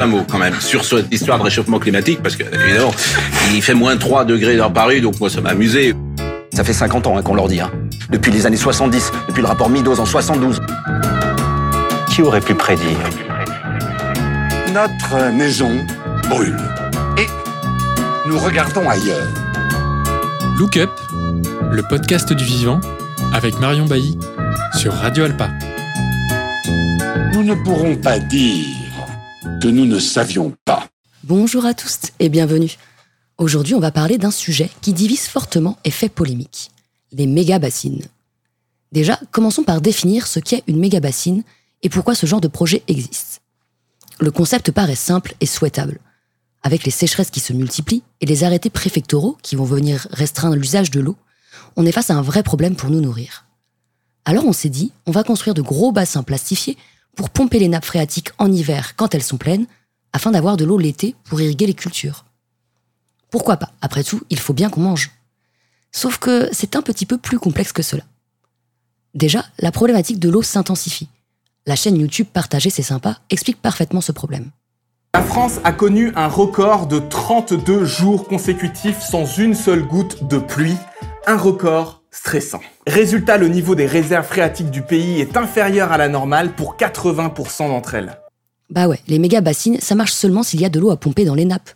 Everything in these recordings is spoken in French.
Un mot quand même sur cette histoire de réchauffement climatique, parce que évidemment, il fait moins 3 degrés dans Paris, donc moi ça m'a amusé. Ça fait 50 ans hein, qu'on leur dit. Hein. Depuis les années 70, depuis le rapport Midos en 72. Qui aurait pu prédire Notre maison brûle. Et nous regardons ailleurs. Look Up, le podcast du vivant, avec Marion Bailly, sur Radio Alpa. Nous ne pourrons pas dire nous ne savions pas. Bonjour à tous et bienvenue. Aujourd'hui, on va parler d'un sujet qui divise fortement et fait polémique les méga-bassines. Déjà, commençons par définir ce qu'est une méga-bassine et pourquoi ce genre de projet existe. Le concept paraît simple et souhaitable. Avec les sécheresses qui se multiplient et les arrêtés préfectoraux qui vont venir restreindre l'usage de l'eau, on est face à un vrai problème pour nous nourrir. Alors on s'est dit, on va construire de gros bassins plastifiés pour pomper les nappes phréatiques en hiver quand elles sont pleines, afin d'avoir de l'eau l'été pour irriguer les cultures. Pourquoi pas? Après tout, il faut bien qu'on mange. Sauf que c'est un petit peu plus complexe que cela. Déjà, la problématique de l'eau s'intensifie. La chaîne YouTube Partager c'est sympa explique parfaitement ce problème. La France a connu un record de 32 jours consécutifs sans une seule goutte de pluie, un record stressant. Résultat, le niveau des réserves phréatiques du pays est inférieur à la normale pour 80% d'entre elles. Bah ouais, les méga bassines, ça marche seulement s'il y a de l'eau à pomper dans les nappes.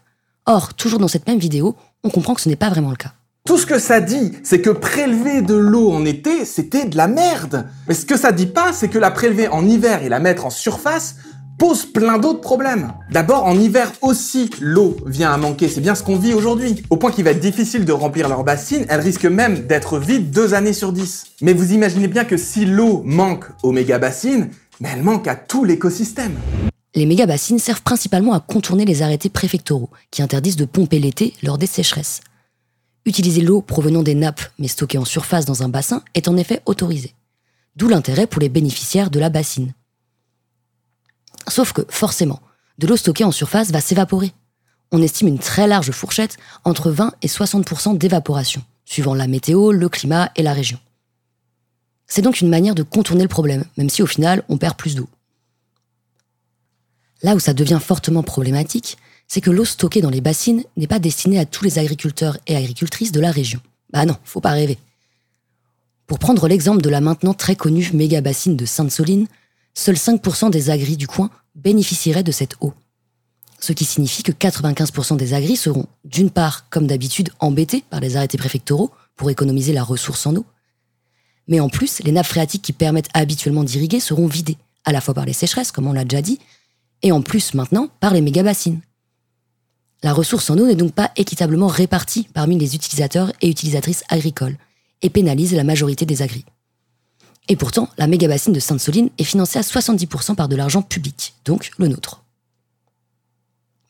Or, toujours dans cette même vidéo, on comprend que ce n'est pas vraiment le cas. Tout ce que ça dit, c'est que prélever de l'eau en été, c'était de la merde. Mais ce que ça dit pas, c'est que la prélever en hiver et la mettre en surface pose plein d'autres problèmes. D'abord, en hiver aussi, l'eau vient à manquer. C'est bien ce qu'on vit aujourd'hui. Au point qu'il va être difficile de remplir leur bassine, elle risque même d'être vide deux années sur dix. Mais vous imaginez bien que si l'eau manque aux méga bassines, mais elle manque à tout l'écosystème. Les méga-bassines servent principalement à contourner les arrêtés préfectoraux qui interdisent de pomper l'été lors des sécheresses. Utiliser l'eau provenant des nappes mais stockée en surface dans un bassin est en effet autorisé. D'où l'intérêt pour les bénéficiaires de la bassine. Sauf que, forcément, de l'eau stockée en surface va s'évaporer. On estime une très large fourchette entre 20 et 60% d'évaporation, suivant la météo, le climat et la région. C'est donc une manière de contourner le problème, même si au final on perd plus d'eau. Là où ça devient fortement problématique, c'est que l'eau stockée dans les bassines n'est pas destinée à tous les agriculteurs et agricultrices de la région. Bah non, faut pas rêver. Pour prendre l'exemple de la maintenant très connue méga bassine de Sainte-Soline, seuls 5% des agris du coin bénéficieraient de cette eau. Ce qui signifie que 95% des agris seront, d'une part, comme d'habitude, embêtés par les arrêtés préfectoraux pour économiser la ressource en eau, mais en plus, les nappes phréatiques qui permettent habituellement d'irriguer seront vidées, à la fois par les sécheresses, comme on l'a déjà dit, et en plus maintenant par les méga-bassines. La ressource en eau n'est donc pas équitablement répartie parmi les utilisateurs et utilisatrices agricoles et pénalise la majorité des agris. Et pourtant, la méga-bassine de Sainte-Soline est financée à 70% par de l'argent public, donc le nôtre.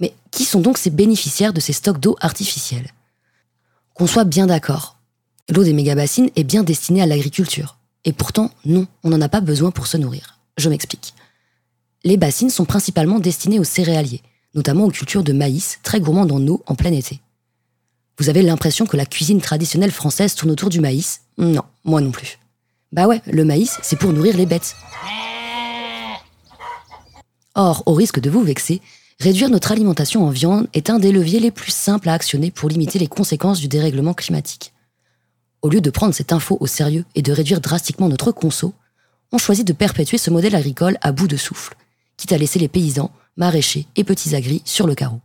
Mais qui sont donc ces bénéficiaires de ces stocks d'eau artificiels? Qu'on soit bien d'accord, l'eau des méga-bassines est bien destinée à l'agriculture. Et pourtant, non, on n'en a pas besoin pour se nourrir. Je m'explique les bassines sont principalement destinées aux céréaliers, notamment aux cultures de maïs, très gourmandes en eau en plein été. Vous avez l'impression que la cuisine traditionnelle française tourne autour du maïs? Non, moi non plus. Bah ouais, le maïs, c'est pour nourrir les bêtes. Or, au risque de vous vexer, réduire notre alimentation en viande est un des leviers les plus simples à actionner pour limiter les conséquences du dérèglement climatique. Au lieu de prendre cette info au sérieux et de réduire drastiquement notre conso, on choisit de perpétuer ce modèle agricole à bout de souffle quitte à laisser les paysans, maraîchers et petits agris sur le carreau.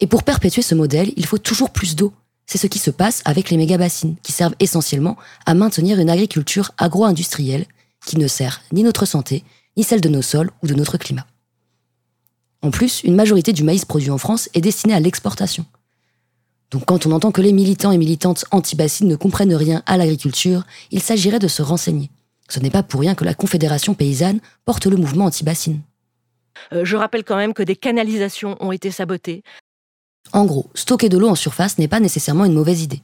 Et pour perpétuer ce modèle, il faut toujours plus d'eau. C'est ce qui se passe avec les méga-bassines, qui servent essentiellement à maintenir une agriculture agro-industrielle qui ne sert ni notre santé, ni celle de nos sols ou de notre climat. En plus, une majorité du maïs produit en France est destiné à l'exportation. Donc quand on entend que les militants et militantes anti-bassines ne comprennent rien à l'agriculture, il s'agirait de se renseigner. Ce n'est pas pour rien que la Confédération paysanne porte le mouvement anti-bassine. Euh, je rappelle quand même que des canalisations ont été sabotées. En gros, stocker de l'eau en surface n'est pas nécessairement une mauvaise idée.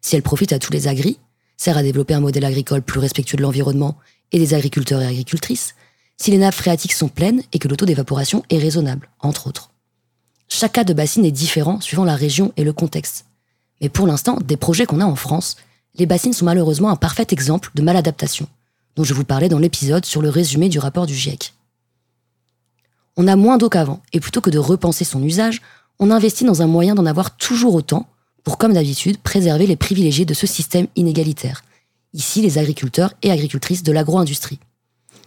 Si elle profite à tous les agris, sert à développer un modèle agricole plus respectueux de l'environnement et des agriculteurs et agricultrices, si les nappes phréatiques sont pleines et que le taux d'évaporation est raisonnable, entre autres. Chaque cas de bassine est différent suivant la région et le contexte. Mais pour l'instant, des projets qu'on a en France, les bassines sont malheureusement un parfait exemple de maladaptation dont je vous parlais dans l'épisode sur le résumé du rapport du GIEC. On a moins d'eau qu'avant, et plutôt que de repenser son usage, on investit dans un moyen d'en avoir toujours autant, pour, comme d'habitude, préserver les privilégiés de ce système inégalitaire. Ici, les agriculteurs et agricultrices de l'agro-industrie.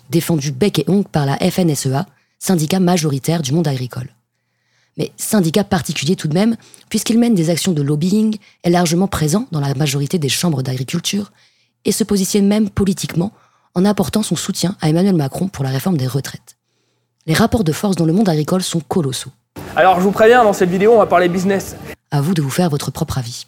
Défendus bec et ongle par la FNSEA, syndicat majoritaire du monde agricole. Mais syndicat particulier tout de même, puisqu'il mène des actions de lobbying, est largement présent dans la majorité des chambres d'agriculture, et se positionne même politiquement en apportant son soutien à Emmanuel Macron pour la réforme des retraites. Les rapports de force dans le monde agricole sont colossaux. Alors je vous préviens, dans cette vidéo, on va parler business. À vous de vous faire votre propre avis.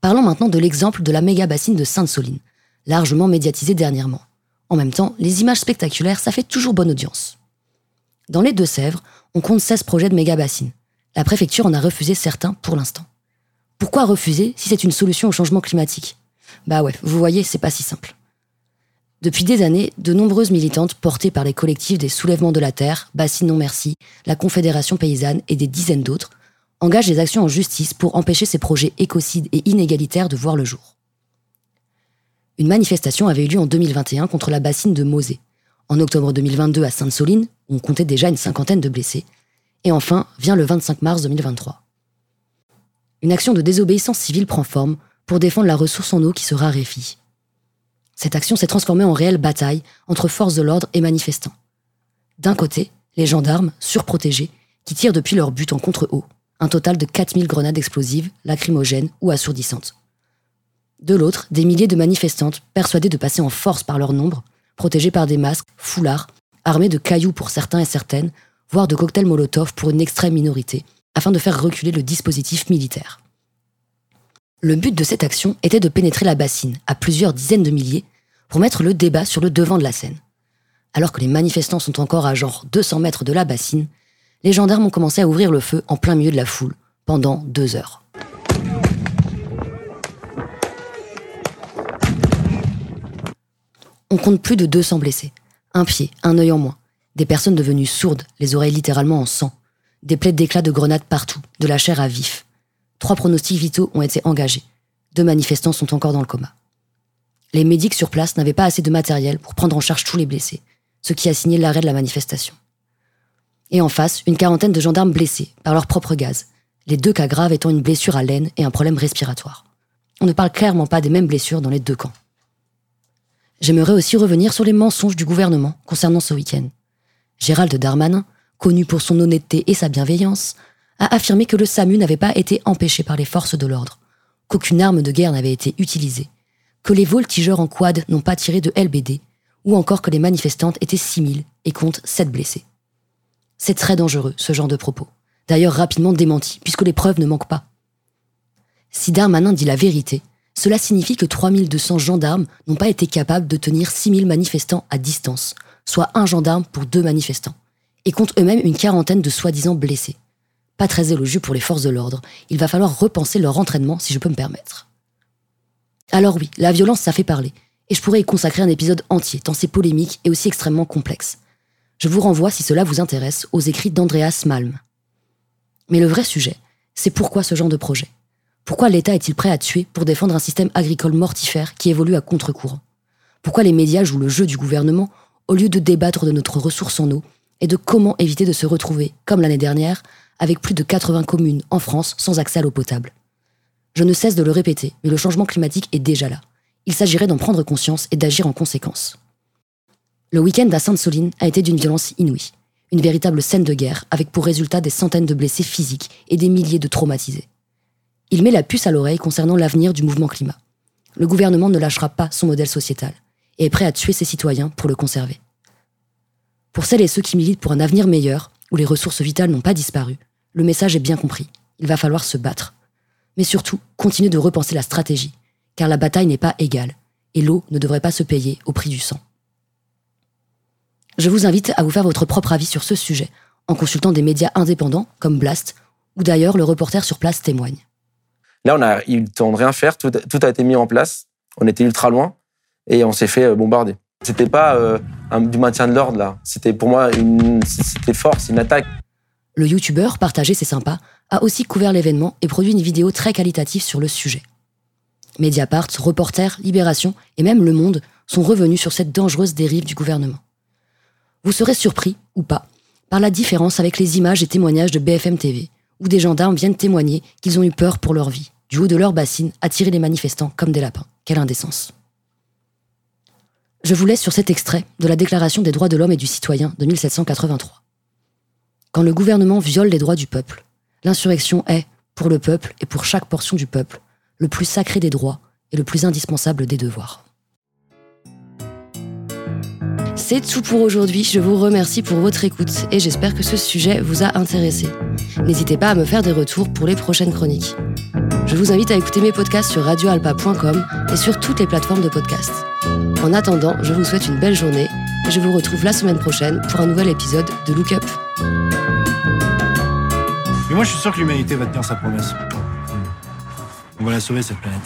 Parlons maintenant de l'exemple de la méga bassine de Sainte-Soline, largement médiatisée dernièrement. En même temps, les images spectaculaires, ça fait toujours bonne audience. Dans les Deux-Sèvres, on compte 16 projets de méga bassines. La préfecture en a refusé certains pour l'instant. Pourquoi refuser si c'est une solution au changement climatique? Bah ouais, vous voyez, c'est pas si simple. Depuis des années, de nombreuses militantes portées par les collectifs des Soulèvements de la Terre, Bassine Non Merci, la Confédération Paysanne et des dizaines d'autres engagent des actions en justice pour empêcher ces projets écocides et inégalitaires de voir le jour. Une manifestation avait eu lieu en 2021 contre la bassine de Mosée. En octobre 2022 à Sainte-Soline, on comptait déjà une cinquantaine de blessés. Et enfin, vient le 25 mars 2023. Une action de désobéissance civile prend forme pour défendre la ressource en eau qui se raréfie. Cette action s'est transformée en réelle bataille entre forces de l'ordre et manifestants. D'un côté, les gendarmes, surprotégés, qui tirent depuis leur but en contre-eau, un total de 4000 grenades explosives, lacrymogènes ou assourdissantes. De l'autre, des milliers de manifestantes, persuadées de passer en force par leur nombre, protégées par des masques, foulards, armées de cailloux pour certains et certaines, voire de cocktails Molotov pour une extrême minorité, afin de faire reculer le dispositif militaire. Le but de cette action était de pénétrer la bassine, à plusieurs dizaines de milliers, pour mettre le débat sur le devant de la scène. Alors que les manifestants sont encore à genre 200 mètres de la bassine, les gendarmes ont commencé à ouvrir le feu en plein milieu de la foule, pendant deux heures. On compte plus de 200 blessés. Un pied, un œil en moins. Des personnes devenues sourdes, les oreilles littéralement en sang. Des plaies d'éclats de grenades partout, de la chair à vif. Trois pronostics vitaux ont été engagés. Deux manifestants sont encore dans le coma. Les médics sur place n'avaient pas assez de matériel pour prendre en charge tous les blessés, ce qui a signé l'arrêt de la manifestation. Et en face, une quarantaine de gendarmes blessés par leur propre gaz, les deux cas graves étant une blessure à l'aine et un problème respiratoire. On ne parle clairement pas des mêmes blessures dans les deux camps. J'aimerais aussi revenir sur les mensonges du gouvernement concernant ce week-end. Gérald Darmanin, connu pour son honnêteté et sa bienveillance, a affirmé que le SAMU n'avait pas été empêché par les forces de l'ordre, qu'aucune arme de guerre n'avait été utilisée, que les voltigeurs en quad n'ont pas tiré de LBD, ou encore que les manifestantes étaient 6000 et comptent 7 blessés. C'est très dangereux, ce genre de propos. D'ailleurs rapidement démenti, puisque les preuves ne manquent pas. Si Darmanin dit la vérité, cela signifie que 3200 gendarmes n'ont pas été capables de tenir 6000 manifestants à distance, soit un gendarme pour deux manifestants, et comptent eux-mêmes une quarantaine de soi-disant blessés. Pas très élogieux pour les forces de l'ordre, il va falloir repenser leur entraînement si je peux me permettre. Alors oui, la violence ça fait parler, et je pourrais y consacrer un épisode entier, tant c'est polémique et aussi extrêmement complexe. Je vous renvoie, si cela vous intéresse, aux écrits d'Andreas Malm. Mais le vrai sujet, c'est pourquoi ce genre de projet? Pourquoi l'État est-il prêt à tuer pour défendre un système agricole mortifère qui évolue à contre-courant? Pourquoi les médias jouent le jeu du gouvernement au lieu de débattre de notre ressource en eau et de comment éviter de se retrouver, comme l'année dernière, avec plus de 80 communes en France sans accès à l'eau potable Je ne cesse de le répéter, mais le changement climatique est déjà là. Il s'agirait d'en prendre conscience et d'agir en conséquence. Le week-end à Sainte-Soline a été d'une violence inouïe. Une véritable scène de guerre, avec pour résultat des centaines de blessés physiques et des milliers de traumatisés. Il met la puce à l'oreille concernant l'avenir du mouvement climat. Le gouvernement ne lâchera pas son modèle sociétal et est prêt à tuer ses citoyens pour le conserver. Pour celles et ceux qui militent pour un avenir meilleur, où les ressources vitales n'ont pas disparu, le message est bien compris. Il va falloir se battre. Mais surtout, continuer de repenser la stratégie, car la bataille n'est pas égale, et l'eau ne devrait pas se payer au prix du sang. Je vous invite à vous faire votre propre avis sur ce sujet, en consultant des médias indépendants comme Blast, ou d'ailleurs le reporter sur place témoigne. Là, on a eu le temps de rien faire, tout, a été mis en place, on était ultra loin, et on s'est fait euh, bombarder. C'était pas euh, du maintien de l'ordre, là. C'était pour moi une c'était force, une attaque. Le youtubeur, partagé c'est sympa, a aussi couvert l'événement et produit une vidéo très qualitative sur le sujet. Mediapart, Reporter, Libération et même Le Monde sont revenus sur cette dangereuse dérive du gouvernement. Vous serez surpris, ou pas, par la différence avec les images et témoignages de BFM TV, où des gendarmes viennent témoigner qu'ils ont eu peur pour leur vie, du haut de leur bassine, à tirer les manifestants comme des lapins. Quelle indécence. Je vous laisse sur cet extrait de la Déclaration des droits de l'homme et du citoyen de 1783. Quand le gouvernement viole les droits du peuple, l'insurrection est, pour le peuple et pour chaque portion du peuple, le plus sacré des droits et le plus indispensable des devoirs. C'est tout pour aujourd'hui. Je vous remercie pour votre écoute et j'espère que ce sujet vous a intéressé. N'hésitez pas à me faire des retours pour les prochaines chroniques. Je vous invite à écouter mes podcasts sur radioalpa.com et sur toutes les plateformes de podcasts. En attendant, je vous souhaite une belle journée et je vous retrouve la semaine prochaine pour un nouvel épisode de Look Up. Mais moi, je suis sûr que l'humanité va tenir sa promesse. On va la sauver, cette planète.